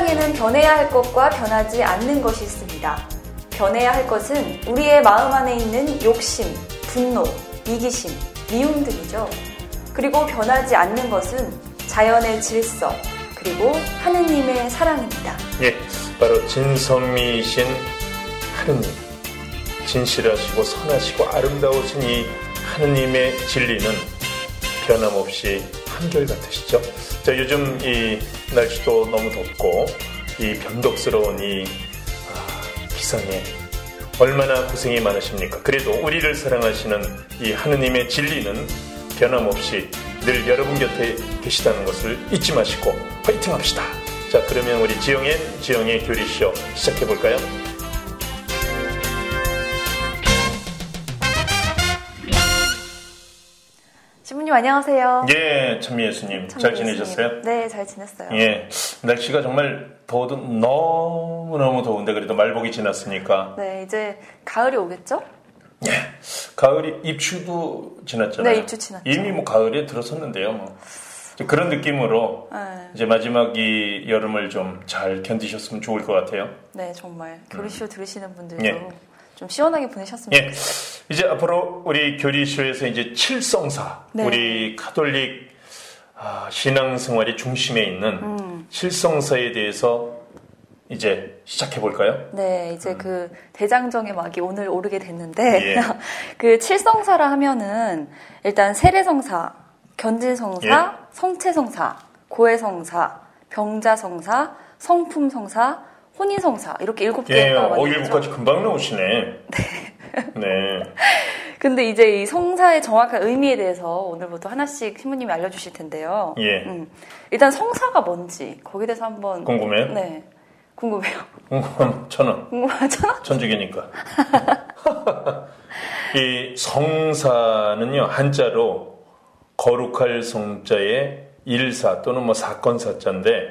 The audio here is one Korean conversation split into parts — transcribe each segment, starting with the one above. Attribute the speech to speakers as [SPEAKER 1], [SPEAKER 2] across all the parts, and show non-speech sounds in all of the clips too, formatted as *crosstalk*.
[SPEAKER 1] 세상에는 변해야 할 것과 변하지 않는 것이 있습니다. 변해야 할 것은 우리의 마음 안에 있는 욕심, 분노, 이기심, 미움들이죠. 그리고 변하지 않는 것은 자연의 질서, 그리고 하느님의 사랑입니다.
[SPEAKER 2] 예, 바로 진선미이신 하느님. 진실하시고 선하시고 아름다우신 이 하느님의 진리는 변함없이 한결같으시죠. 자, 요즘 이 날씨도 너무 덥고 이 변덕스러운 이 아, 기상에 얼마나 고생이 많으십니까? 그래도 우리를 사랑하시는 이 하느님의 진리는 변함없이 늘 여러분 곁에 계시다는 것을 잊지 마시고 화이팅 합시다. 자, 그러면 우리 지영의 지영의 교리쇼 시작해 볼까요?
[SPEAKER 1] 신부님 안녕하세요.
[SPEAKER 2] 예, 천미 예수님 잘 지내셨어요?
[SPEAKER 1] 네, 잘 지냈어요.
[SPEAKER 2] 예, 날씨가 정말 더워도 너무 너무 더운데 그래도 말복이 지났으니까.
[SPEAKER 1] 네, 이제 가을이 오겠죠?
[SPEAKER 2] 예, 가을이 입추도 지났잖아요.
[SPEAKER 1] 네, 입추 지났죠.
[SPEAKER 2] 이미 뭐 가을에 들어섰는데요, 뭐 그런 느낌으로
[SPEAKER 1] 네.
[SPEAKER 2] 이제 마지막 이 여름을 좀 잘 견디셨으면 좋을 것 같아요.
[SPEAKER 1] 네, 정말 교리쇼 들으시는 분들도
[SPEAKER 2] 예.
[SPEAKER 1] 좀 시원하게 보내셨으면
[SPEAKER 2] 예, 이제 앞으로 우리 교리쇼에서 이제 칠성사,
[SPEAKER 1] 네.
[SPEAKER 2] 우리 카톨릭 아, 신앙생활의 중심에 있는
[SPEAKER 1] 음.
[SPEAKER 2] 칠성사에 대해서 이제 시작해 볼까요?
[SPEAKER 1] 네, 이제 그 대장정의 막이 오늘 오르게 됐는데
[SPEAKER 2] 예. *laughs*
[SPEAKER 1] 그 칠성사라 하면은 일단 세례성사, 견질성사,
[SPEAKER 2] 예.
[SPEAKER 1] 성체성사, 고해성사, 병자성사, 성품성사, 혼인성사 이렇게 일곱
[SPEAKER 2] 예,
[SPEAKER 1] 개가
[SPEAKER 2] 어,
[SPEAKER 1] 많이
[SPEAKER 2] 일곱까지 금방 나오시네. 네. *laughs*
[SPEAKER 1] 근데 이제 이 성사의 정확한 의미에 대해서 오늘부터 하나씩 신부님이 알려주실 텐데요.
[SPEAKER 2] 예.
[SPEAKER 1] 음, 일단 성사가 뭔지 거기에 대해서 한번
[SPEAKER 2] 궁금해요?
[SPEAKER 1] 네, 궁금해요.
[SPEAKER 2] 궁금하면 천 원.
[SPEAKER 1] 궁금하죠?
[SPEAKER 2] 천주교니까. *laughs* 이 성사는요, 한자로 거룩할 성자의 일사 또는 뭐 사건 사자인데,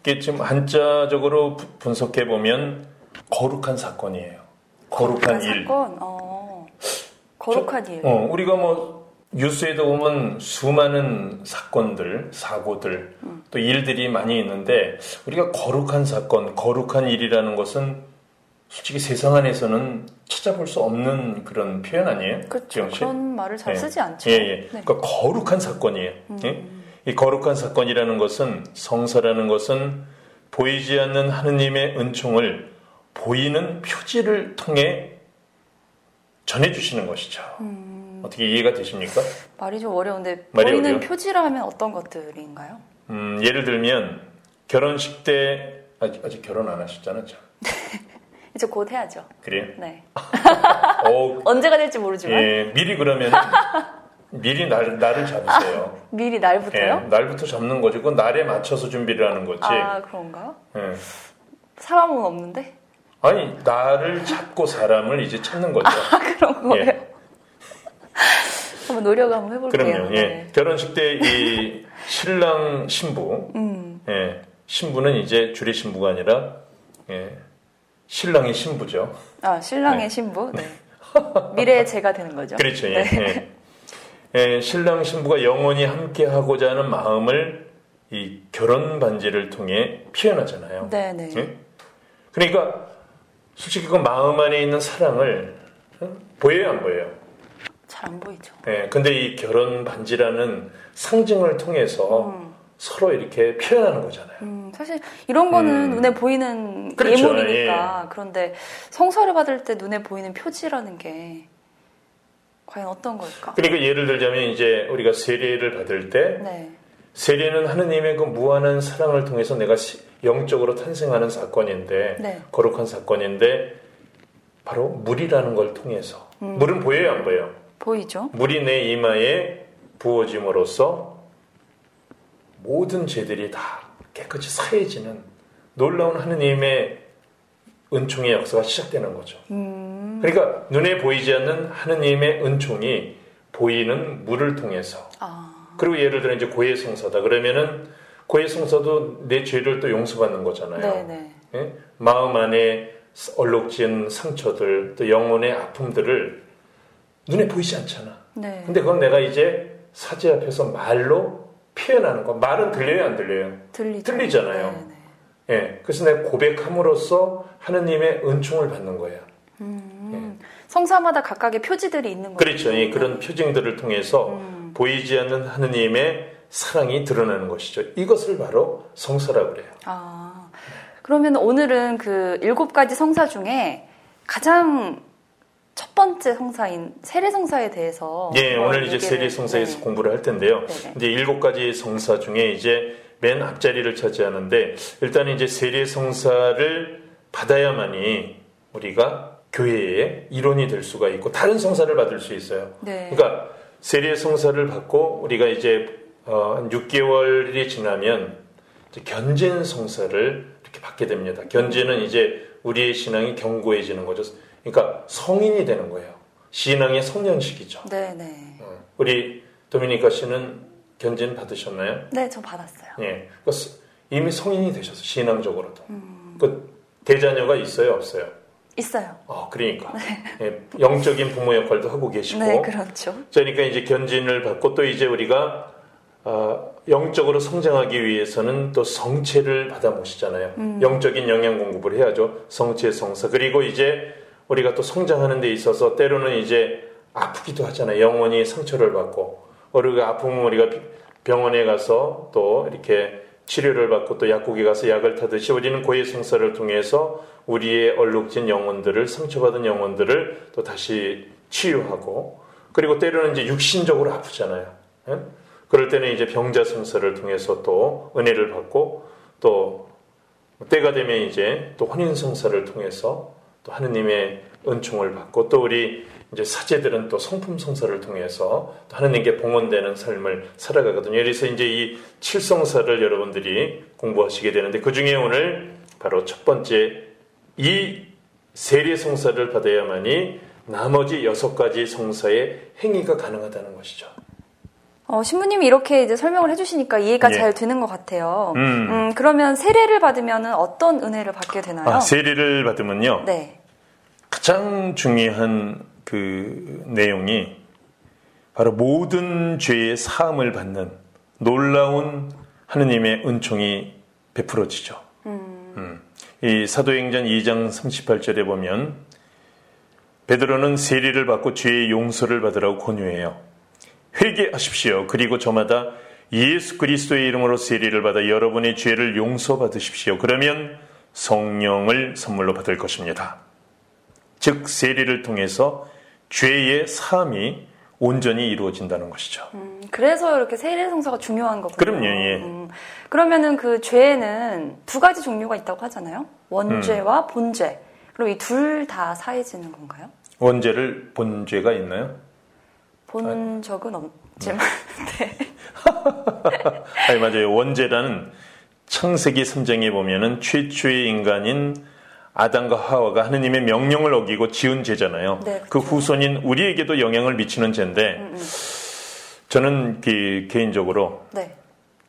[SPEAKER 2] 이게 지금 한자적으로 부- 분석해 보면 거룩한 사건이에요. 거룩한 일.
[SPEAKER 1] 사건. 어, 거룩한 일.
[SPEAKER 2] 어, 우리가 뭐 뉴스에도 보면 수많은 사건들, 사고들, 또 일들이 많이 있는데 우리가 거룩한 사건, 거룩한 일이라는 것은 솔직히 세상 안에서는 찾아볼 수 없는 그런 표현 아니에요?
[SPEAKER 1] 그렇죠. 그런 말을 잘
[SPEAKER 2] 예.
[SPEAKER 1] 쓰지 않죠.
[SPEAKER 2] 예, 예.
[SPEAKER 1] 네.
[SPEAKER 2] 그러니까 거룩한 사건이에요. 예? 이 거룩한 사건이라는 것은 성사라는 것은 보이지 않는 하느님의 은총을 보이는 표지를 통해 전해주시는 것이죠. 어떻게 이해가 되십니까?
[SPEAKER 1] 말이 좀 어려운데
[SPEAKER 2] 말이
[SPEAKER 1] 보이는
[SPEAKER 2] 어려워요?
[SPEAKER 1] 표지라 하면 어떤 것들인가요?
[SPEAKER 2] 음, 예를 들면 결혼식 때 아직, 아직 결혼 안 하셨잖아요. 참. *laughs*
[SPEAKER 1] 이제 곧 해야죠.
[SPEAKER 2] 그래요?
[SPEAKER 1] 네. *laughs*
[SPEAKER 2] 어, *laughs*
[SPEAKER 1] 언제가 될지 모르지만
[SPEAKER 2] 예, 미리 그러면 미리 날, 날을 잡으세요.
[SPEAKER 1] 미리
[SPEAKER 2] 예,
[SPEAKER 1] 날부터요?
[SPEAKER 2] 날부터 잡는 거지. 그 날에 맞춰서 준비를 하는 거지.
[SPEAKER 1] 아 그런가?
[SPEAKER 2] 예.
[SPEAKER 1] 사람은 없는데
[SPEAKER 2] 아니 날을 잡고 사람을 이제 찾는 거죠. *laughs*
[SPEAKER 1] 그런 거예요.
[SPEAKER 2] 예. *laughs*
[SPEAKER 1] 한번 노력 한번 해볼게요.
[SPEAKER 2] 그럼요. 예.
[SPEAKER 1] 네.
[SPEAKER 2] 결혼식 때 이 *laughs* 신랑 신부,
[SPEAKER 1] 음.
[SPEAKER 2] 예. 신부는 이제 줄의 신부가 아니라 예. 신랑의 신부죠.
[SPEAKER 1] 아 신랑의
[SPEAKER 2] 네.
[SPEAKER 1] 신부. 네. 미래의 제가 되는 거죠.
[SPEAKER 2] 그렇죠. 예.
[SPEAKER 1] 네.
[SPEAKER 2] 예. 예, 신랑 신부가 영원히 함께 하고자 하는 마음을 이 결혼 반지를 통해 표현하잖아요.
[SPEAKER 1] 네, 네.
[SPEAKER 2] 예? 그러니까 솔직히 그 마음 안에 있는 사랑을 어? 보여요, 안 보여요?
[SPEAKER 1] 잘 안 보이죠.
[SPEAKER 2] 예, 근데 이 결혼 반지라는 상징을 통해서 서로 이렇게 표현하는 거잖아요.
[SPEAKER 1] 음, 사실 이런 거는
[SPEAKER 2] 음.
[SPEAKER 1] 눈에 보이는
[SPEAKER 2] 그렇죠.
[SPEAKER 1] 예물이니까 그런데 성사를 받을 때 눈에 보이는 표지라는 게 과연 어떤 걸까?
[SPEAKER 2] 그러니까 예를 들자면 이제 우리가 세례를 받을 때
[SPEAKER 1] 네.
[SPEAKER 2] 세례는 하느님의 그 무한한 사랑을 통해서 내가 시- 영적으로 탄생하는 사건인데
[SPEAKER 1] 네.
[SPEAKER 2] 거룩한 사건인데 바로 물이라는 걸 통해서
[SPEAKER 1] 음.
[SPEAKER 2] 물은 보여요 안 보여요?
[SPEAKER 1] 보이죠?
[SPEAKER 2] 물이 내 이마에 부어짐으로써 모든 죄들이 다 깨끗이 사해지는 놀라운 하느님의 은총의 역사가 시작되는 거죠.
[SPEAKER 1] 음.
[SPEAKER 2] 그러니까 눈에 보이지 않는 하느님의 은총이 보이는 물을 통해서
[SPEAKER 1] 아,
[SPEAKER 2] 그리고 예를 들어 이제 고해성사다 그러면은 고해성사도 내 죄를 또 용서받는 거잖아요.
[SPEAKER 1] 네네.
[SPEAKER 2] 예? 마음 안에 얼룩진 상처들 또 영혼의 아픔들을 눈에 보이지 않잖아.
[SPEAKER 1] 네.
[SPEAKER 2] 근데 그건 내가 이제 사제 앞에서 말로 표현하는 거. 말은 들려요, 안 들려요?
[SPEAKER 1] 들리죠.
[SPEAKER 2] 들리잖아요.
[SPEAKER 1] 네 네.
[SPEAKER 2] 예, 그래서 내가 고백함으로써 하느님의 은총을 받는 거예요.
[SPEAKER 1] 음, 성사마다 각각의 표지들이 있는 거죠.
[SPEAKER 2] 그렇죠. 예, 그런 표징들을 통해서
[SPEAKER 1] 음.
[SPEAKER 2] 보이지 않는 하느님의 사랑이 드러나는 것이죠. 이것을 바로 성사라고 그래요.
[SPEAKER 1] 아, 그러면 오늘은 그 일곱 가지 성사 중에 가장 첫 번째 성사인 세례 성사에 대해서
[SPEAKER 2] 예, 오늘 이제 세례 성사에서
[SPEAKER 1] 네.
[SPEAKER 2] 공부를 할 텐데요.
[SPEAKER 1] 네네.
[SPEAKER 2] 이제 일곱 가지 성사 중에 이제 맨 앞자리를 차지하는데 일단 이제 세례 성사를 받아야만이 우리가 교회의 일원이 될 수가 있고 다른 성사를 받을 수 있어요.
[SPEAKER 1] 네.
[SPEAKER 2] 그러니까 세례 성사를 받고 우리가 이제 어, 한 6개월이 지나면 이제 견진 성사를 이렇게 받게 됩니다. 견진은 이제 우리의 신앙이 견고해지는 거죠. 그러니까 성인이 되는 거예요. 신앙의 성년식이죠.
[SPEAKER 1] 네, 네.
[SPEAKER 2] 어, 우리 도미니카 씨는 견진 받으셨나요?
[SPEAKER 1] 네, 저 받았어요.
[SPEAKER 2] 예. 그 스- 이미 성인이 되셔서 신앙적으로도.
[SPEAKER 1] 음.
[SPEAKER 2] 그 대자녀가 있어요, 없어요?
[SPEAKER 1] 있어요.
[SPEAKER 2] 어, 그러니까 예, 영적인 부모 역할도 하고 계시고.
[SPEAKER 1] 네, 그렇죠.
[SPEAKER 2] 그러니까 이제 견진을 받고 또 이제 우리가 어, 영적으로 성장하기 위해서는 또 성체를 받아 모시잖아요.
[SPEAKER 1] 음.
[SPEAKER 2] 영적인 영양 공급을 해야죠. 성체, 성사. 그리고 이제 우리가 또 성장하는 데 있어서 때로는 이제 아프기도 하잖아요. 영원히 상처를 받고. 우리가 아프면 우리가 비- 병원에 가서 또 이렇게 치료를 받고 또 약국에 가서 약을 타듯이 우리는 고해 성사를 통해서 우리의 얼룩진 영혼들을 상처받은 영혼들을 또 다시 치유하고 그리고 때로는 이제 육신적으로 아프잖아요. 예? 그럴 때는 이제 병자 성사를 통해서 또 은혜를 받고 또 때가 되면 이제 또 혼인 성사를 통해서 또 하느님의 은총을 받고 또 우리 이제 사제들은 또 성품 성사를 통해서 또 하느님께 봉헌되는 삶을 살아가거든요. 그래서 이제 이 칠성사를 여러분들이 공부하시게 되는데 그 중에 오늘 바로 첫 번째 이 세례 성사를 받아야만이 나머지 여섯 가지 성사의 행위가 가능하다는 것이죠.
[SPEAKER 1] 어, 신부님이 이렇게 이제 설명을 해주시니까 이해가
[SPEAKER 2] 예.
[SPEAKER 1] 잘 되는 것 같아요.
[SPEAKER 2] 음.
[SPEAKER 1] 음, 그러면 세례를 받으면 어떤 은혜를 받게 되나요?
[SPEAKER 2] 아, 세례를 받으면요.
[SPEAKER 1] 네.
[SPEAKER 2] 가장 중요한 그 내용이 바로 모든 죄의 사함을 받는 놀라운 하느님의 은총이 베풀어지죠. 음. 이 사도행전 2장 38절에 보면 베드로는 세례를 받고 죄의 용서를 받으라고 권유해요. 회개하십시오. 그리고 저마다 예수 그리스도의 이름으로 세례를 받아 여러분의 죄를 용서받으십시오. 그러면 성령을 선물로 받을 것입니다. 즉 세례를 통해서 죄의 사함이 온전히 이루어진다는 것이죠.
[SPEAKER 1] 음, 그래서 이렇게 세례 성사가 중요한 거군요.
[SPEAKER 2] 그럼요, 예.
[SPEAKER 1] 음, 그러면은 그 죄에는 두 가지 종류가 있다고 하잖아요. 원죄와
[SPEAKER 2] 음.
[SPEAKER 1] 본죄. 그럼 이 둘 다 사해지는 건가요?
[SPEAKER 2] 원죄를 본 죄가 있나요?
[SPEAKER 1] 본 적은 없지만. 네. *laughs* *laughs*
[SPEAKER 2] 아니 맞아요. 원죄라는 창세기 3장에 보면은 최초의 인간인 아담과 하와가 하느님의 명령을 어기고 지은 죄잖아요.
[SPEAKER 1] 네,
[SPEAKER 2] 그 후손인 우리에게도 영향을 미치는 죄인데
[SPEAKER 1] 음, 음.
[SPEAKER 2] 저는 그 개인적으로
[SPEAKER 1] 네.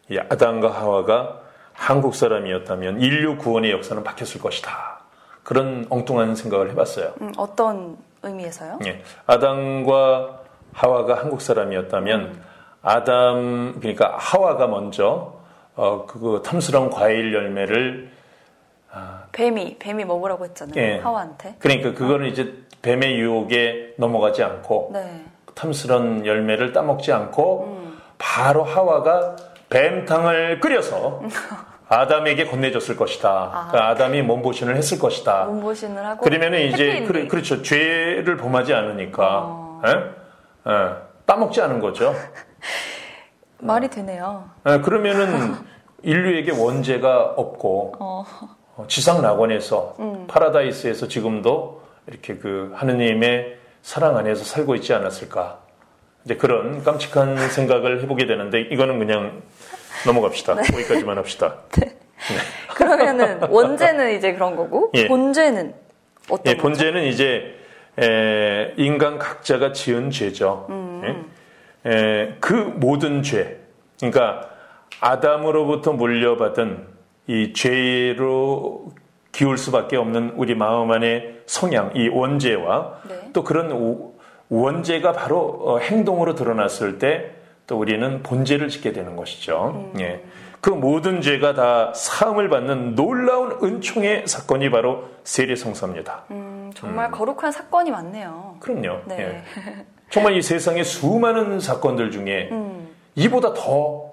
[SPEAKER 2] 이 아담과 하와가 한국 사람이었다면 인류 구원의 역사는 바뀌었을 것이다. 그런 엉뚱한 생각을 해봤어요.
[SPEAKER 1] 음, 어떤 의미에서요?
[SPEAKER 2] 예. 아담과 하와가 한국 사람이었다면 아담 그러니까 하와가 먼저 어 그거 탐스러운 과일 열매를
[SPEAKER 1] 뱀이, 뱀이 먹으라고 했잖아요.
[SPEAKER 2] 예.
[SPEAKER 1] 하와한테.
[SPEAKER 2] 그러니까 그거는 이제 뱀의 유혹에 넘어가지 않고
[SPEAKER 1] 네.
[SPEAKER 2] 탐스러운 열매를 따먹지 않고
[SPEAKER 1] 음.
[SPEAKER 2] 바로 하와가 뱀탕을 끓여서 *laughs* 아담에게 건네줬을 것이다. 그러니까 아담이 몸보신을 했을 것이다.
[SPEAKER 1] 몸보신을 하고.
[SPEAKER 2] 그러면은 이제. 그래, 그렇죠 죄를 범하지 않으니까
[SPEAKER 1] 어.
[SPEAKER 2] 예? 예. 따먹지 않은 거죠. *laughs*
[SPEAKER 1] 말이 되네요.
[SPEAKER 2] 예, 그러면은 *laughs* 인류에게 원죄가 없고
[SPEAKER 1] 어.
[SPEAKER 2] 어, 지상 낙원에서
[SPEAKER 1] 음.
[SPEAKER 2] 파라다이스에서 지금도 이렇게 그 하느님의 사랑 안에서 살고 있지 않았을까? 이제 그런 깜찍한 생각을 해보게 되는데 이거는 그냥 넘어갑시다. *laughs*
[SPEAKER 1] 네.
[SPEAKER 2] 거기까지만 합시다. *laughs*
[SPEAKER 1] 그러면은 원죄는 이제 그런 거고
[SPEAKER 2] 예.
[SPEAKER 1] 본죄는 어떤
[SPEAKER 2] 예? 본죄는 이제 에, 인간 각자가 지은 죄죠.
[SPEAKER 1] 음.
[SPEAKER 2] 예? 에, 그 모든 죄, 그러니까 아담으로부터 물려받은 이 죄로 기울 수밖에 없는 우리 마음 안의 성향, 이 원죄와
[SPEAKER 1] 네.
[SPEAKER 2] 또 그런 오- 원죄가 바로 어, 행동으로 드러났을 때 또 우리는 본죄를 짓게 되는 것이죠. 음. 예. 그 모든 죄가 다 사함을 받는 놀라운 은총의 사건이 바로 세례 성사입니다.
[SPEAKER 1] 음, 정말 음. 거룩한 사건이 많네요.
[SPEAKER 2] 그럼요. 네. 예. 정말 이 세상의 수많은 사건들 중에 *laughs* 음. 이보다 더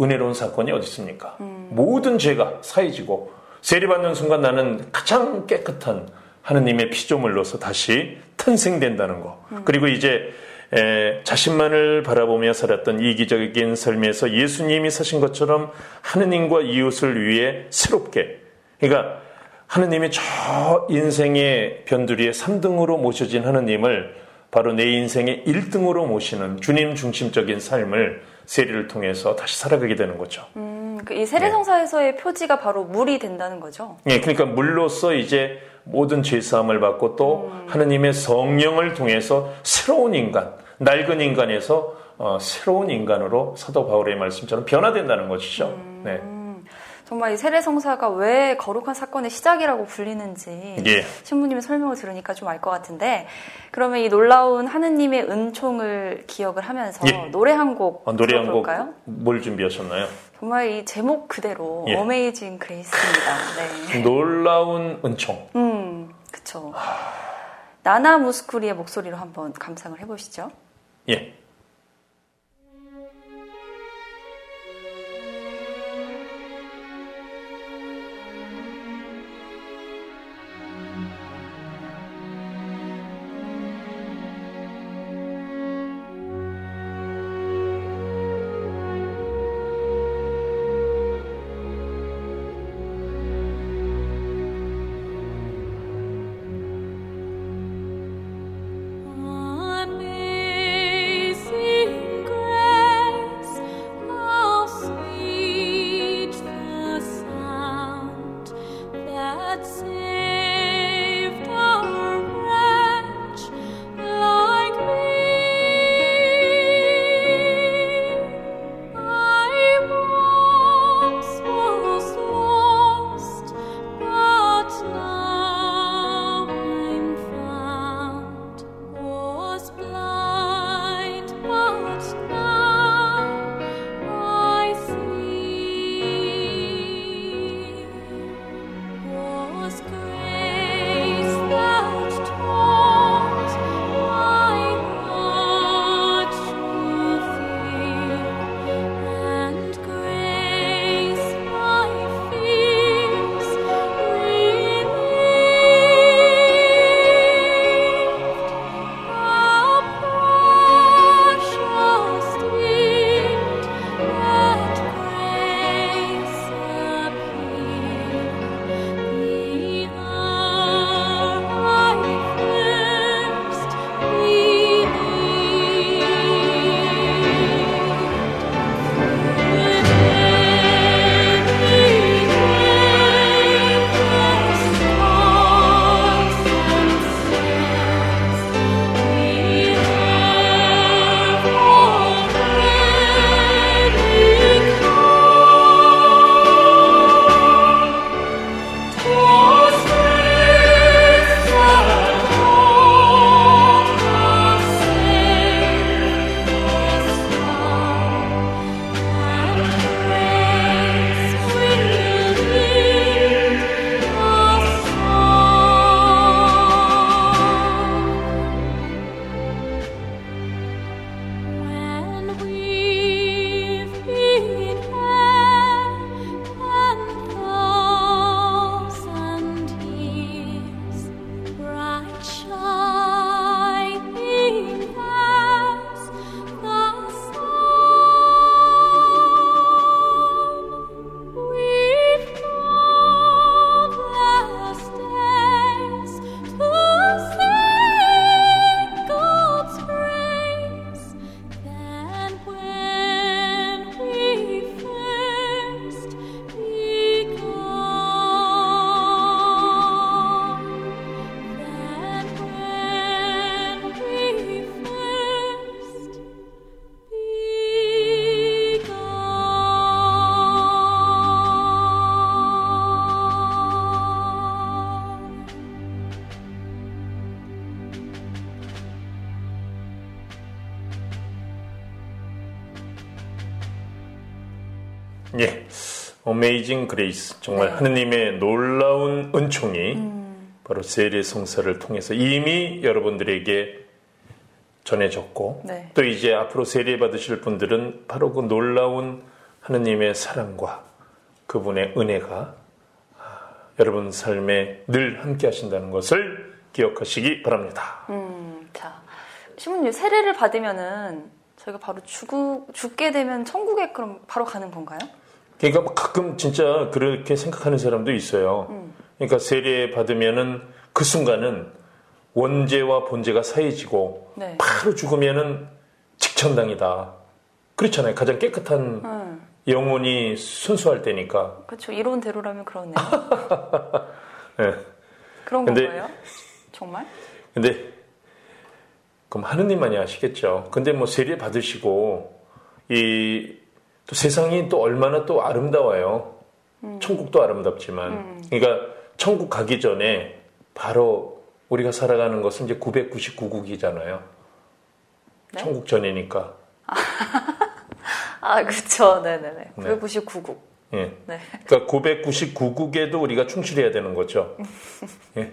[SPEAKER 2] 은혜로운 사건이 어디 있습니까? 음. 모든 죄가 사해지고 세례받는 순간 나는 가장 깨끗한 하느님의 피조물로서 다시 탄생된다는 거. 음. 그리고 이제 에, 자신만을 바라보며 살았던 이기적인 삶에서 예수님이 사신 것처럼 하느님과 이웃을 위해 새롭게 그러니까 하느님이 저 인생의 변두리에 3등으로 모셔진 하느님을 바로 내 인생의 1등으로 모시는 주님 중심적인 삶을 세례를 통해서 다시 살아가게 되는 거죠.
[SPEAKER 1] 음, 그 이 세례성사에서의 네. 표지가 바로 물이 된다는 거죠.
[SPEAKER 2] 네, 그러니까 물로서 이제 모든 죄사함을 받고 또 음. 하느님의 성령을 통해서 새로운 인간, 낡은 인간에서 어, 새로운 인간으로 사도 바울의 말씀처럼 변화된다는 것이죠. 음. 네.
[SPEAKER 1] 정말 이 세례성사가 왜 거룩한 사건의 시작이라고 불리는지 예. 신부님의 설명을 들으니까 좀 알 것 같은데 그러면 이 놀라운 하느님의 은총을 기억을 하면서 예. 노래 한곡 어, 노래 한곡
[SPEAKER 2] 뭘 준비하셨나요?
[SPEAKER 1] 정말 이 제목 그대로 예. Amazing Grace입니다.
[SPEAKER 2] 네. 놀라운 은총.
[SPEAKER 1] 음, 그쵸. 나나 무스쿠리의 목소리로 한번 감상을 해보시죠.
[SPEAKER 2] 예. 예. Amazing Grace. 정말
[SPEAKER 1] 네.
[SPEAKER 2] 하느님의 놀라운 은총이 바로 세례 성사를 통해서 이미 여러분들에게 전해졌고
[SPEAKER 1] 네.
[SPEAKER 2] 또 이제 앞으로 세례 받으실 분들은 바로 그 놀라운 하느님의 사랑과 그분의 은혜가 아, 여러분 삶에 늘 함께 하신다는 것을 기억하시기 바랍니다.
[SPEAKER 1] 음, 자, 신부님 세례를 받으면은 저희가 바로 죽, 죽게 되면 천국에 그럼 바로 가는 건가요?
[SPEAKER 2] 그러니까 뭐 가끔 진짜 그렇게 생각하는 사람도 있어요. 그러니까 세례 받으면은 그 순간은 원죄와 본죄가 사해지고
[SPEAKER 1] 네.
[SPEAKER 2] 바로 죽으면은 직천당이다. 그렇잖아요. 가장 깨끗한
[SPEAKER 1] 음,
[SPEAKER 2] 영혼이 순수할 때니까.
[SPEAKER 1] 그렇죠. 이론대로라면 그러네요.
[SPEAKER 2] 예. *laughs*
[SPEAKER 1] 그런
[SPEAKER 2] 근데-
[SPEAKER 1] 건가요? 정말?
[SPEAKER 2] 근데 그럼 하느님만이 아시겠죠. 근데 뭐 세례 받으시고 이 또 세상이 또 얼마나 또 아름다워요. 천국도 아름답지만 그러니까 천국 가기 전에 바로 우리가 살아가는 것은 이제 999국이잖아요.
[SPEAKER 1] 네?
[SPEAKER 2] 천국 전이니까.
[SPEAKER 1] 아, 그렇죠. 네네네.
[SPEAKER 2] 네.
[SPEAKER 1] 999국.
[SPEAKER 2] 예.
[SPEAKER 1] 네.
[SPEAKER 2] 그러니까 999국에도 우리가 충실해야 되는 거죠. *laughs* 예.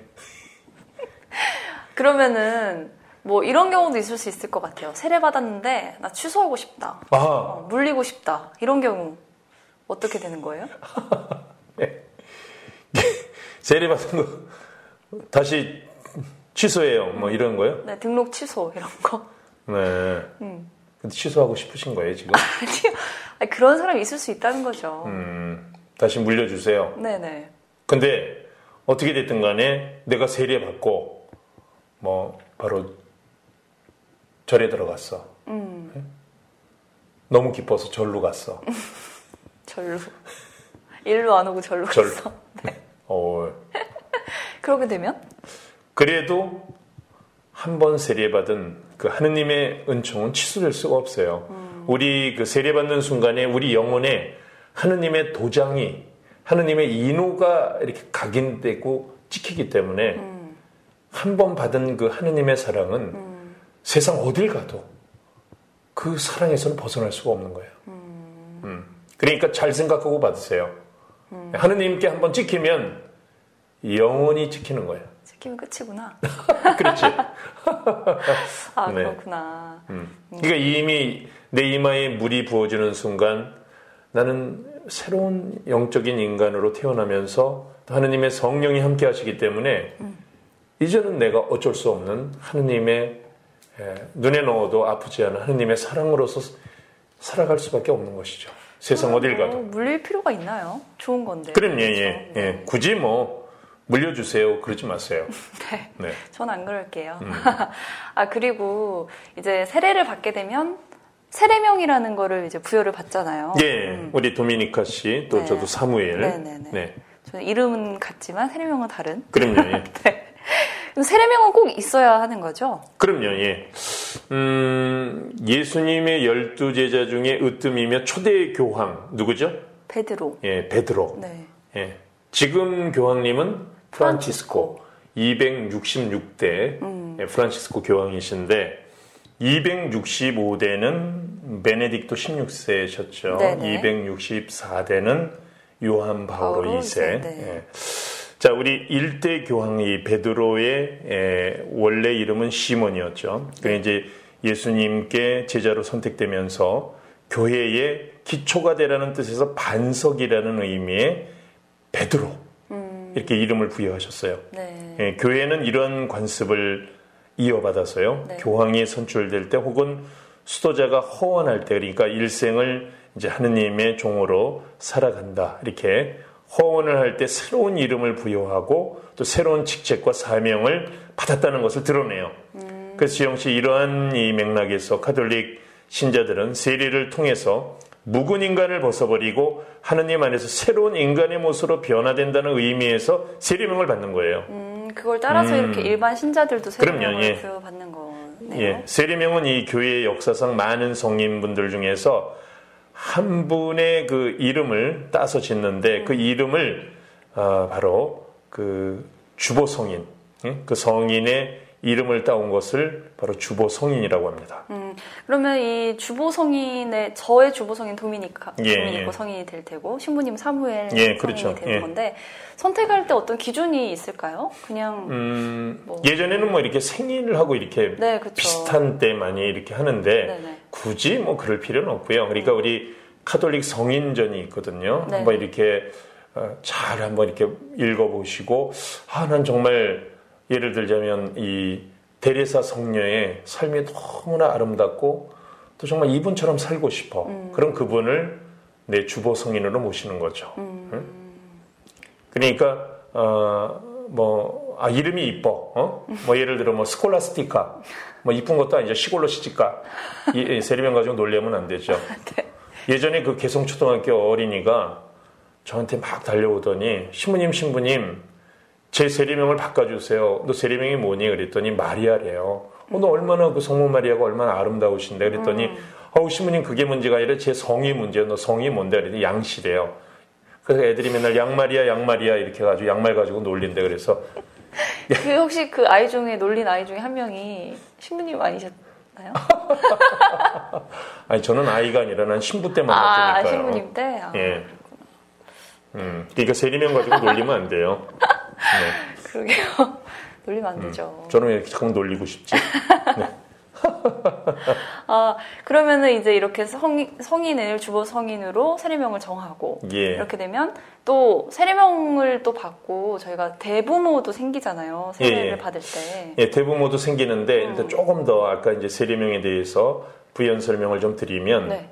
[SPEAKER 1] 그러면은 뭐 이런 경우도 있을 수 있을 것 같아요. 세례 받았는데 나 취소하고 싶다.
[SPEAKER 2] 아,
[SPEAKER 1] 어, 물리고 싶다. 이런 경우 어떻게 되는 거예요? *laughs*
[SPEAKER 2] 세례 받은 거 다시 취소해요. 뭐 이런 거요?
[SPEAKER 1] 네, 등록 취소 이런 거.
[SPEAKER 2] 네.
[SPEAKER 1] 음.
[SPEAKER 2] 근데 취소하고 싶으신 거예요, 지금? *laughs*
[SPEAKER 1] 아니요. 아니, 그런 사람이 있을 수 있다는 거죠.
[SPEAKER 2] 음, 다시 물려주세요.
[SPEAKER 1] 네네.
[SPEAKER 2] 근데 어떻게 됐든 간에 내가 세례 받고 뭐 바로 절에 들어갔어.
[SPEAKER 1] 음,
[SPEAKER 2] 너무 기뻐서 절로 갔어. *laughs*
[SPEAKER 1] 절로. 일로 안 오고 절로
[SPEAKER 2] 절.
[SPEAKER 1] 갔어. *laughs*
[SPEAKER 2] 어, *laughs*
[SPEAKER 1] 그러게 되면?
[SPEAKER 2] 그래도 한 번 세례 받은 그 하느님의 은총은 취소될 수가 없어요. 우리 그 세례 받는 순간에 우리 영혼에 하느님의 도장이 하느님의 인호가 이렇게 각인되고 찍히기 때문에 한번 받은 그 하느님의 사랑은 세상 어딜 가도 그 사랑에서는 벗어날 수가 없는 거예요. 음. 그러니까 잘 생각하고 받으세요. 하느님께 한번 찍히면 영원히 찍히는 거예요.
[SPEAKER 1] 시키면 끝이구나. *laughs*
[SPEAKER 2] 그렇지. *laughs*
[SPEAKER 1] 아,
[SPEAKER 2] 네.
[SPEAKER 1] 그렇구나.
[SPEAKER 2] 그러니까 이미 내 이마에 물이 부어지는 순간 나는 새로운 영적인 인간으로 태어나면서 하느님의 성령이 함께 하시기 때문에 이제는 내가 어쩔 수 없는 하느님의 에, 눈에 넣어도 아프지 않은 하느님의 사랑으로서 살아갈 수밖에 없는 것이죠. 세상 어딜
[SPEAKER 1] 뭐
[SPEAKER 2] 가도.
[SPEAKER 1] 물릴 필요가 있나요? 좋은 건데.
[SPEAKER 2] 그럼 예,
[SPEAKER 1] 그렇죠?
[SPEAKER 2] 예, 예. 굳이 뭐 물려주세요. 그러지 마세요. *laughs*
[SPEAKER 1] 네.
[SPEAKER 2] 네.
[SPEAKER 1] 전 안 그럴게요.
[SPEAKER 2] 음. *laughs*
[SPEAKER 1] 아, 그리고 이제 세례를 받게 되면 세례명이라는 거를 이제 부여를 받잖아요.
[SPEAKER 2] 예,
[SPEAKER 1] 음.
[SPEAKER 2] 우리 도미니카 씨, 또
[SPEAKER 1] 네.
[SPEAKER 2] 저도 사무엘.
[SPEAKER 1] 네네네.
[SPEAKER 2] 네.
[SPEAKER 1] 저는 이름은 같지만 세례명은 다른.
[SPEAKER 2] 그럼요, 예.
[SPEAKER 1] 그럼 *laughs* 세례명은 꼭 있어야 하는 거죠?
[SPEAKER 2] 그럼요, 예. 음, 예수님의 열두 제자 중에 으뜸이며 초대 교황, 누구죠?
[SPEAKER 1] 베드로.
[SPEAKER 2] 예, 베드로.
[SPEAKER 1] 네.
[SPEAKER 2] 예. 지금 교황님은 프란치스코, 266대
[SPEAKER 1] 음.
[SPEAKER 2] 예, 프란치스코 교황이신데, 265대는 베네딕토 16세셨죠.
[SPEAKER 1] 네네.
[SPEAKER 2] 264대는 요한 바오로
[SPEAKER 1] 바오로
[SPEAKER 2] 2세.
[SPEAKER 1] 이세, 네.
[SPEAKER 2] 예. 자, 우리 일대 교황이 베드로의 에, 원래 이름은 시몬이었죠. 그래 이제 예수님께 제자로 선택되면서 교회의 기초가 되라는 뜻에서 반석이라는 의미의 베드로 이렇게 이름을 부여하셨어요.
[SPEAKER 1] 네.
[SPEAKER 2] 예, 교회는 이런 관습을 이어받아서요.
[SPEAKER 1] 네.
[SPEAKER 2] 교황이 선출될 때 혹은 수도자가 허원할 때 그러니까 일생을 이제 하느님의 종으로 살아간다. 이렇게 허원을 할 때 새로운 이름을 부여하고 또 새로운 직책과 사명을 받았다는 것을 드러내요. 그래서 지영 씨 이러한 이 맥락에서 카톨릭 신자들은 세례를 통해서 묵은 인간을 벗어버리고 하느님 안에서 새로운 인간의 모습으로 변화된다는 의미에서 세례명을 받는 거예요.
[SPEAKER 1] 음, 그걸 따라서
[SPEAKER 2] 음.
[SPEAKER 1] 이렇게 일반 신자들도 세례명을
[SPEAKER 2] 예.
[SPEAKER 1] 부여받는 거네요.
[SPEAKER 2] 예, 세례명은 이 교회의 역사상 많은 성인분들 중에서 한 분의 그 이름을 따서 짓는데 그 이름을 아, 바로 그 주보 성인, 예? 그 성인의 이름을 따온 것을 바로 주보 성인이라고 합니다.
[SPEAKER 1] 음, 그러면 이 주보 성인의 저의 주보 성인 도미니카
[SPEAKER 2] 예,
[SPEAKER 1] 도미니코
[SPEAKER 2] 예.
[SPEAKER 1] 성인이 될 테고 신부님 사무엘
[SPEAKER 2] 예,
[SPEAKER 1] 성인이
[SPEAKER 2] 그렇죠.
[SPEAKER 1] 되는
[SPEAKER 2] 예.
[SPEAKER 1] 건데 선택할 때 어떤 기준이 있을까요? 그냥
[SPEAKER 2] 음,
[SPEAKER 1] 뭐.
[SPEAKER 2] 예전에는 뭐 이렇게 생일을 하고 이렇게
[SPEAKER 1] 네, 그렇죠.
[SPEAKER 2] 비슷한 때 많이 이렇게 하는데
[SPEAKER 1] 네네.
[SPEAKER 2] 굳이 뭐 그럴 필요는 없고요. 그러니까 우리 카톨릭 성인전이 있거든요.
[SPEAKER 1] 네.
[SPEAKER 2] 한번 이렇게 어, 잘 한번 이렇게 읽어보시고 아, 난 정말 예를 들자면 이 데레사 성녀의 삶이 너무나 아름답고 또 정말 이분처럼 살고 싶어.
[SPEAKER 1] 음.
[SPEAKER 2] 그럼 그분을 내 주보 성인으로 모시는 거죠.
[SPEAKER 1] 음.
[SPEAKER 2] 응? 그러니까 어, 뭐 아, 이름이 이뻐. 어? 뭐 예를 들어 뭐 스콜라스티카. 뭐 이쁜 것도 아니죠. 시골로 시집가. 이, 세리명 가지고 놀려면 안 되죠. *laughs* 예전에 그 개성초등학교 어린이가 저한테 막 달려오더니 신부님 신부님 제 세리명을 바꿔주세요. 너 세리명이 뭐니? 그랬더니 마리아래요. 어, 너 얼마나 그 성모 마리아가 얼마나 아름다우신데? 그랬더니 어우 신부님 그게 문제가 아니라 제 성이 문제예요. 너 성이 뭔데? 그랬더니 양씨래요. 그래서 애들이 맨날 양마리아 양마리아 이렇게 해가지고 양말 가지고 놀린대 그래서 *laughs*
[SPEAKER 1] 그 혹시 그 아이 중에 놀린 아이 중에 한 명이 신부님 아니셨나요? *laughs*
[SPEAKER 2] 아니 저는 아이가 아니라 난 신부
[SPEAKER 1] 때아
[SPEAKER 2] 만났으니까요.
[SPEAKER 1] 신부님 때. 아,
[SPEAKER 2] 예. 음, 그러니까 세리명 가지고 놀리면 안 돼요. 네. *laughs*
[SPEAKER 1] 그러게요. 놀리면 안 되죠.
[SPEAKER 2] 저는 왜 이렇게 자꾸 놀리고 싶지?
[SPEAKER 1] 아 *laughs* 그러면은 이제 이렇게 성인, 성인 을 주보 성인으로 세례명을 정하고
[SPEAKER 2] 예.
[SPEAKER 1] 이렇게 되면 또 세례명을 또 받고 저희가 대부모도 생기잖아요. 세례를
[SPEAKER 2] 예, 예.
[SPEAKER 1] 받을 때.
[SPEAKER 2] 예, 대부모도 생기는데
[SPEAKER 1] 음.
[SPEAKER 2] 일단 조금 더 아까 이제 세례명에 대해서 부연 설명을 좀 드리면
[SPEAKER 1] 네.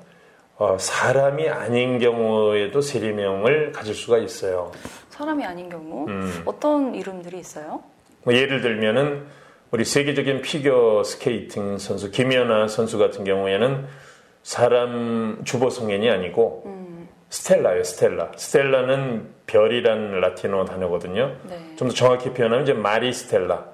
[SPEAKER 2] 어, 사람이 아닌 경우에도 세례명을 가질 수가 있어요.
[SPEAKER 1] 사람이 아닌 경우
[SPEAKER 2] 음.
[SPEAKER 1] 어떤 이름들이 있어요?
[SPEAKER 2] 뭐 예를 들면은 우리 세계적인 피겨 스케이팅 선수 김연아 선수 같은 경우에는 사람 주보 성인이 아니고
[SPEAKER 1] 음,
[SPEAKER 2] 스텔라예요, 스텔라. Stella는 별이라는 라틴어 단어거든요.
[SPEAKER 1] 네.
[SPEAKER 2] 좀더 정확히 표현하면 이제 Maris Stella.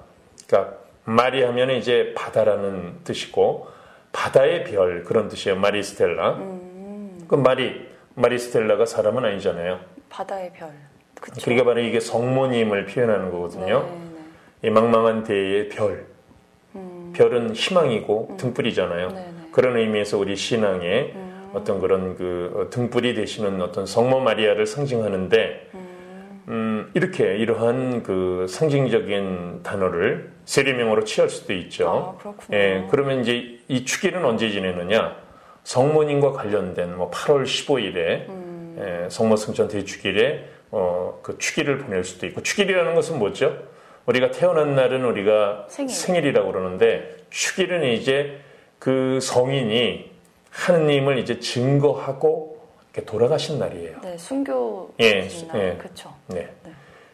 [SPEAKER 2] 그러니까 마리 하면 이제 바다라는 뜻이고 바다의 별 그런 뜻이에요. 마리 스텔라.
[SPEAKER 1] 음,
[SPEAKER 2] 그 마리 마리 스텔라가 사람은 아니잖아요.
[SPEAKER 1] 바다의 별. 그쵸.
[SPEAKER 2] 그러니까 바로 이게 성모님을 표현하는 거거든요.
[SPEAKER 1] 네, 네.
[SPEAKER 2] 이 망망한 대의 별.
[SPEAKER 1] 음,
[SPEAKER 2] 별은 희망이고 등불이잖아요.
[SPEAKER 1] 네, 네.
[SPEAKER 2] 그런 의미에서 우리 신앙에
[SPEAKER 1] 음,
[SPEAKER 2] 어떤 그런 그 어, 등불이 되시는 어떤 성모 마리아를 상징하는데
[SPEAKER 1] 음,
[SPEAKER 2] 음, 이렇게 이러한 그 상징적인 단어를 세례명으로 취할 수도 있죠.
[SPEAKER 1] 아.
[SPEAKER 2] 예, 그러면 이제 이 축일은 언제 지내느냐? 성모님과 관련된 뭐 8월 15일에
[SPEAKER 1] 음,
[SPEAKER 2] 예, 성모 승천 대축일에 어, 그 축일을 보낼 수도 있고 축일이라는 것은 뭐죠? 우리가 태어난 날은 우리가
[SPEAKER 1] 생일.
[SPEAKER 2] 이라고 그러는데 축일은 이제 그 성인이 하느님을 이제 증거하고 이렇게 돌아가신 날이에요.
[SPEAKER 1] 네, 순교
[SPEAKER 2] 예,
[SPEAKER 1] 날
[SPEAKER 2] 예.
[SPEAKER 1] 그렇죠.
[SPEAKER 2] 네.
[SPEAKER 1] 네.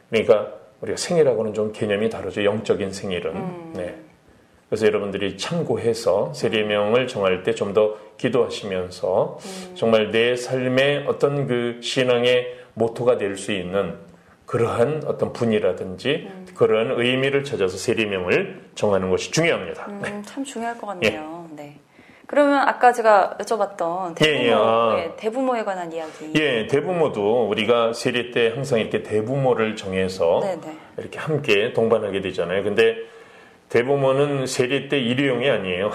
[SPEAKER 2] 그러니까 우리가 생일하고는 좀 개념이 다르죠. 영적인 생일은.
[SPEAKER 1] 음.
[SPEAKER 2] 네. 그래서 여러분들이 참고해서 세례명을 정할 때 좀 더 기도하시면서
[SPEAKER 1] 음.
[SPEAKER 2] 정말 내 삶의 어떤 그 신앙의 모토가 될 수 있는 그러한 어떤 분이라든지
[SPEAKER 1] 음.
[SPEAKER 2] 그러한 의미를 찾아서 세례명을 정하는 것이 중요합니다. 네.
[SPEAKER 1] 음, 참 중요할 것 같네요. 네. 그러면 아까 제가 여쭤봤던 대부모,
[SPEAKER 2] 예, 예, 아.
[SPEAKER 1] 예, 대부모에 관한 이야기.
[SPEAKER 2] 예, 대부모도 우리가 세례 때 항상 이렇게 대부모를 정해서
[SPEAKER 1] 네, 네.
[SPEAKER 2] 이렇게 함께 동반하게 되잖아요. 근데 대부모는 세례 때 일회용이 아니에요.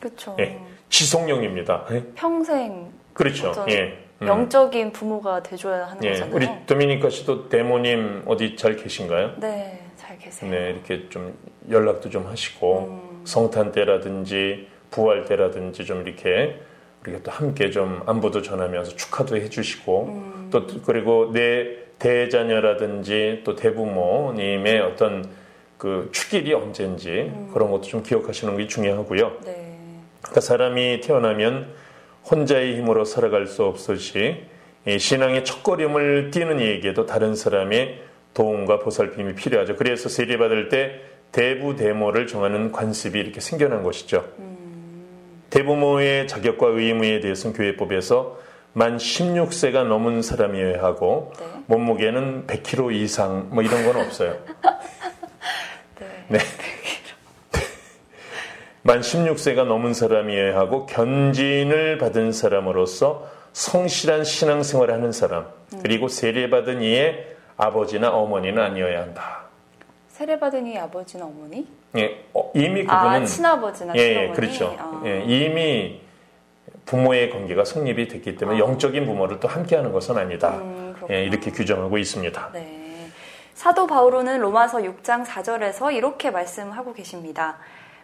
[SPEAKER 1] 그렇죠.
[SPEAKER 2] 예, 지속용입니다. 예?
[SPEAKER 1] 평생
[SPEAKER 2] 그렇죠.
[SPEAKER 1] 어떤
[SPEAKER 2] 예. 음.
[SPEAKER 1] 영적인 부모가 돼줘야 하는
[SPEAKER 2] 예,
[SPEAKER 1] 거잖아요.
[SPEAKER 2] 우리 도미니카 씨도 대모님 어디 잘 계신가요?
[SPEAKER 1] 네, 잘 계세요.
[SPEAKER 2] 네, 이렇게 좀 연락도 좀 하시고
[SPEAKER 1] 음.
[SPEAKER 2] 성탄 때라든지 부활 때라든지 좀 이렇게 우리가 또 함께 좀 안부도 전하면서 축하도 해주시고
[SPEAKER 1] 음.
[SPEAKER 2] 또 그리고 내 대자녀라든지 또 대부모님의 어떤 그 축일이 언제인지
[SPEAKER 1] 음.
[SPEAKER 2] 그런 것도 좀 기억하시는 게 중요하고요.
[SPEAKER 1] 네.
[SPEAKER 2] 그러니까 사람이 태어나면 혼자의 힘으로 살아갈 수이 신앙의 첫걸음을 뛰는 이에게도 다른 사람의 도움과 보살핌이 필요하죠. 그래서 세례받을 때 대부 대모를 정하는 관습이 이렇게 생겨난 것이죠. 대부모의 자격과 의무에 대해서는 교회법에서 만 16세가 넘은 사람이어야 하고
[SPEAKER 1] 네.
[SPEAKER 2] 몸무게는 100kg 이상 뭐 이런 건 없어요. *laughs*
[SPEAKER 1] 네.
[SPEAKER 2] 네. 만 16세가 넘은 사람이어야 하고 견진을 받은 사람으로서 성실한 신앙생활을 하는 사람 그리고 세례받은 이의 아버지나 어머니는 아니어야 한다.
[SPEAKER 1] 세례받은 이 아버지나 어머니?
[SPEAKER 2] 예, 어, 이미
[SPEAKER 1] 아,
[SPEAKER 2] 그분은
[SPEAKER 1] 친아버지나
[SPEAKER 2] 예,
[SPEAKER 1] 친어머니.
[SPEAKER 2] 그렇죠.
[SPEAKER 1] 아.
[SPEAKER 2] 예, 이미 부모의 관계가 성립이 됐기 때문에 영적인 부모를 또 함께하는 것은 아니다.
[SPEAKER 1] 음.
[SPEAKER 2] 예, 이렇게 규정하고 있습니다.
[SPEAKER 1] 네. 사도 바오로는 로마서 6장 4절에서 이렇게 말씀하고 계십니다.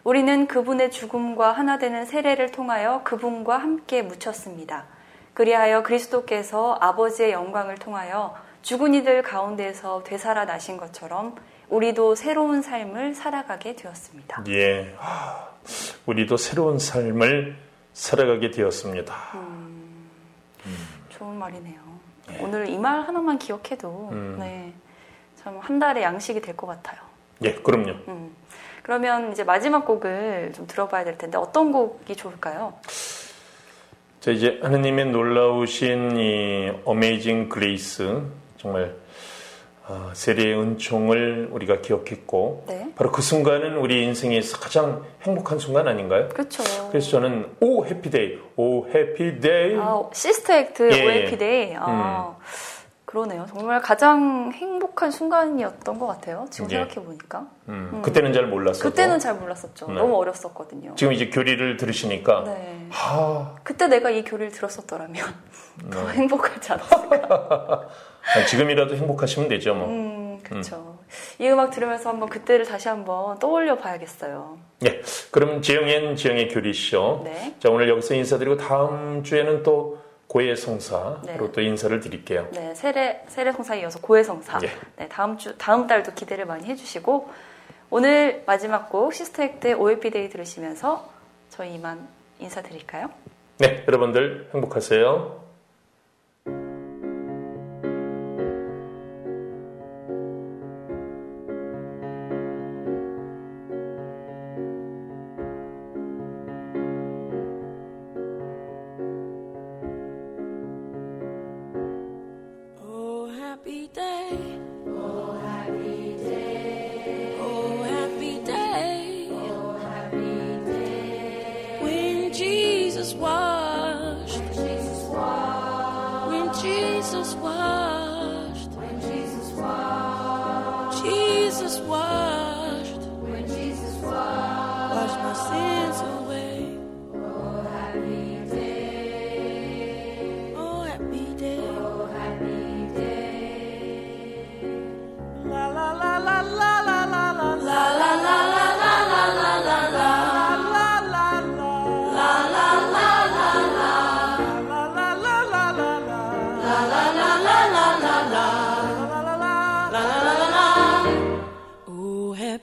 [SPEAKER 1] 우리는 그분의 죽음과 하나 되는 세례를 통하여 그분과 함께 묻혔습니다. 그리하여 그리스도께서 아버지의 영광을 통하여 죽은 이들 가운데서 되살아 나신 것처럼 우리도 새로운 삶을 살아가게 되었습니다.
[SPEAKER 2] 예, 하, 우리도 새로운 삶을 살아가게 되었습니다.
[SPEAKER 1] 좋은 말이네요. 오늘 이 말 하나만 기억해도
[SPEAKER 2] 음.
[SPEAKER 1] 네, 참 한 달의 양식이 될 것 같아요.
[SPEAKER 2] 예, 그럼요.
[SPEAKER 1] 음. 그러면 이제 마지막 곡을 좀 들어봐야 될 텐데 어떤 곡이 좋을까요?
[SPEAKER 2] 자, 이제 하느님의 놀라우신 이 Amazing Grace 정말 아, 세례의 은총을 우리가 기억했고
[SPEAKER 1] 네.
[SPEAKER 2] 바로 그 순간은 우리 인생에서 가장 행복한 순간 아닌가요?
[SPEAKER 1] 그렇죠.
[SPEAKER 2] 그래서 저는 Oh Happy Day, Oh Happy Day.
[SPEAKER 1] 아, Sister Act
[SPEAKER 2] 예,
[SPEAKER 1] OLP데이. 아, 그러네요. 정말 가장 행복한 순간이었던 것 같아요. 지금
[SPEAKER 2] 예.
[SPEAKER 1] 생각해 보니까.
[SPEAKER 2] 음, 그때는 잘 몰랐어도
[SPEAKER 1] 그때는 잘 몰랐었죠.
[SPEAKER 2] 네.
[SPEAKER 1] 너무 어렸었거든요.
[SPEAKER 2] 지금 이제 교리를 들으시니까
[SPEAKER 1] 네.
[SPEAKER 2] 아,
[SPEAKER 1] 그때 내가 이 교리를 들었었더라면 *laughs* 더
[SPEAKER 2] 네.
[SPEAKER 1] 행복하지 않았을까. *laughs*
[SPEAKER 2] 아, 지금이라도 행복하시면 되죠, 뭐.
[SPEAKER 1] 음, 그렇죠. 이 음악 들으면서 한번 그때를 다시 한번 떠올려 봐야겠어요.
[SPEAKER 2] 네, 그럼 지영 and 지영의 교리쇼.
[SPEAKER 1] 네.
[SPEAKER 2] 자, 오늘 여기서 인사드리고 다음 주에는 또 고해 성사로
[SPEAKER 1] 네.
[SPEAKER 2] 또 인사를 드릴게요.
[SPEAKER 1] 네, 세례 세례 성사에 이어서 고해 성사.
[SPEAKER 2] 예.
[SPEAKER 1] 네, 다음 주 다음 달도 기대를 많이 해주시고 오늘 마지막 곡 시스터 액트의 OLP 데이 들으시면서 저희 이만 인사드릴까요?
[SPEAKER 2] 네, 여러분들 행복하세요.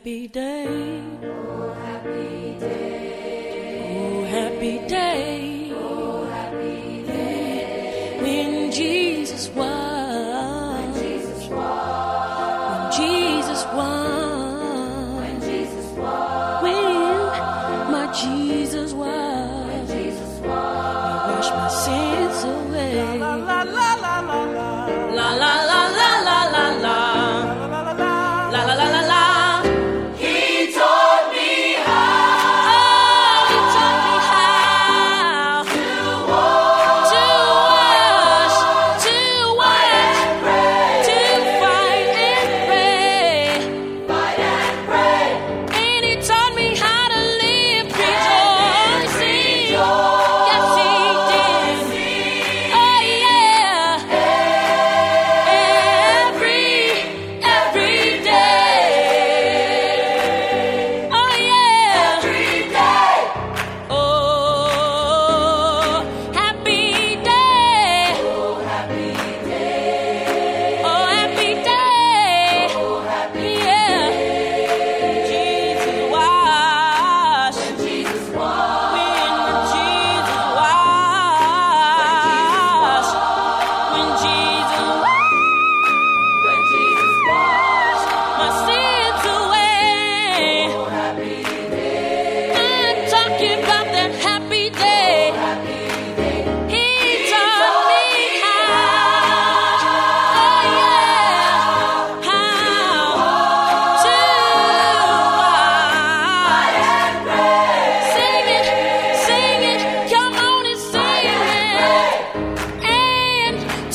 [SPEAKER 3] Happy day. Oh happy day. Oh happy day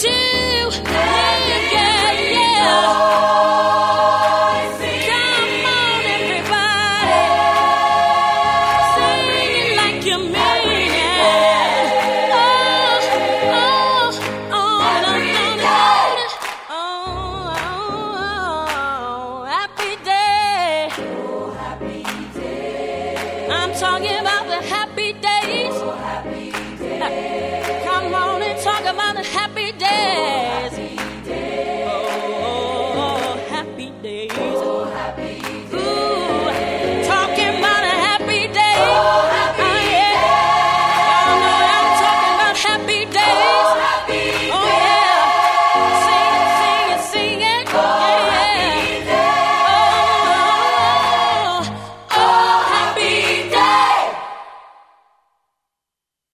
[SPEAKER 3] Two.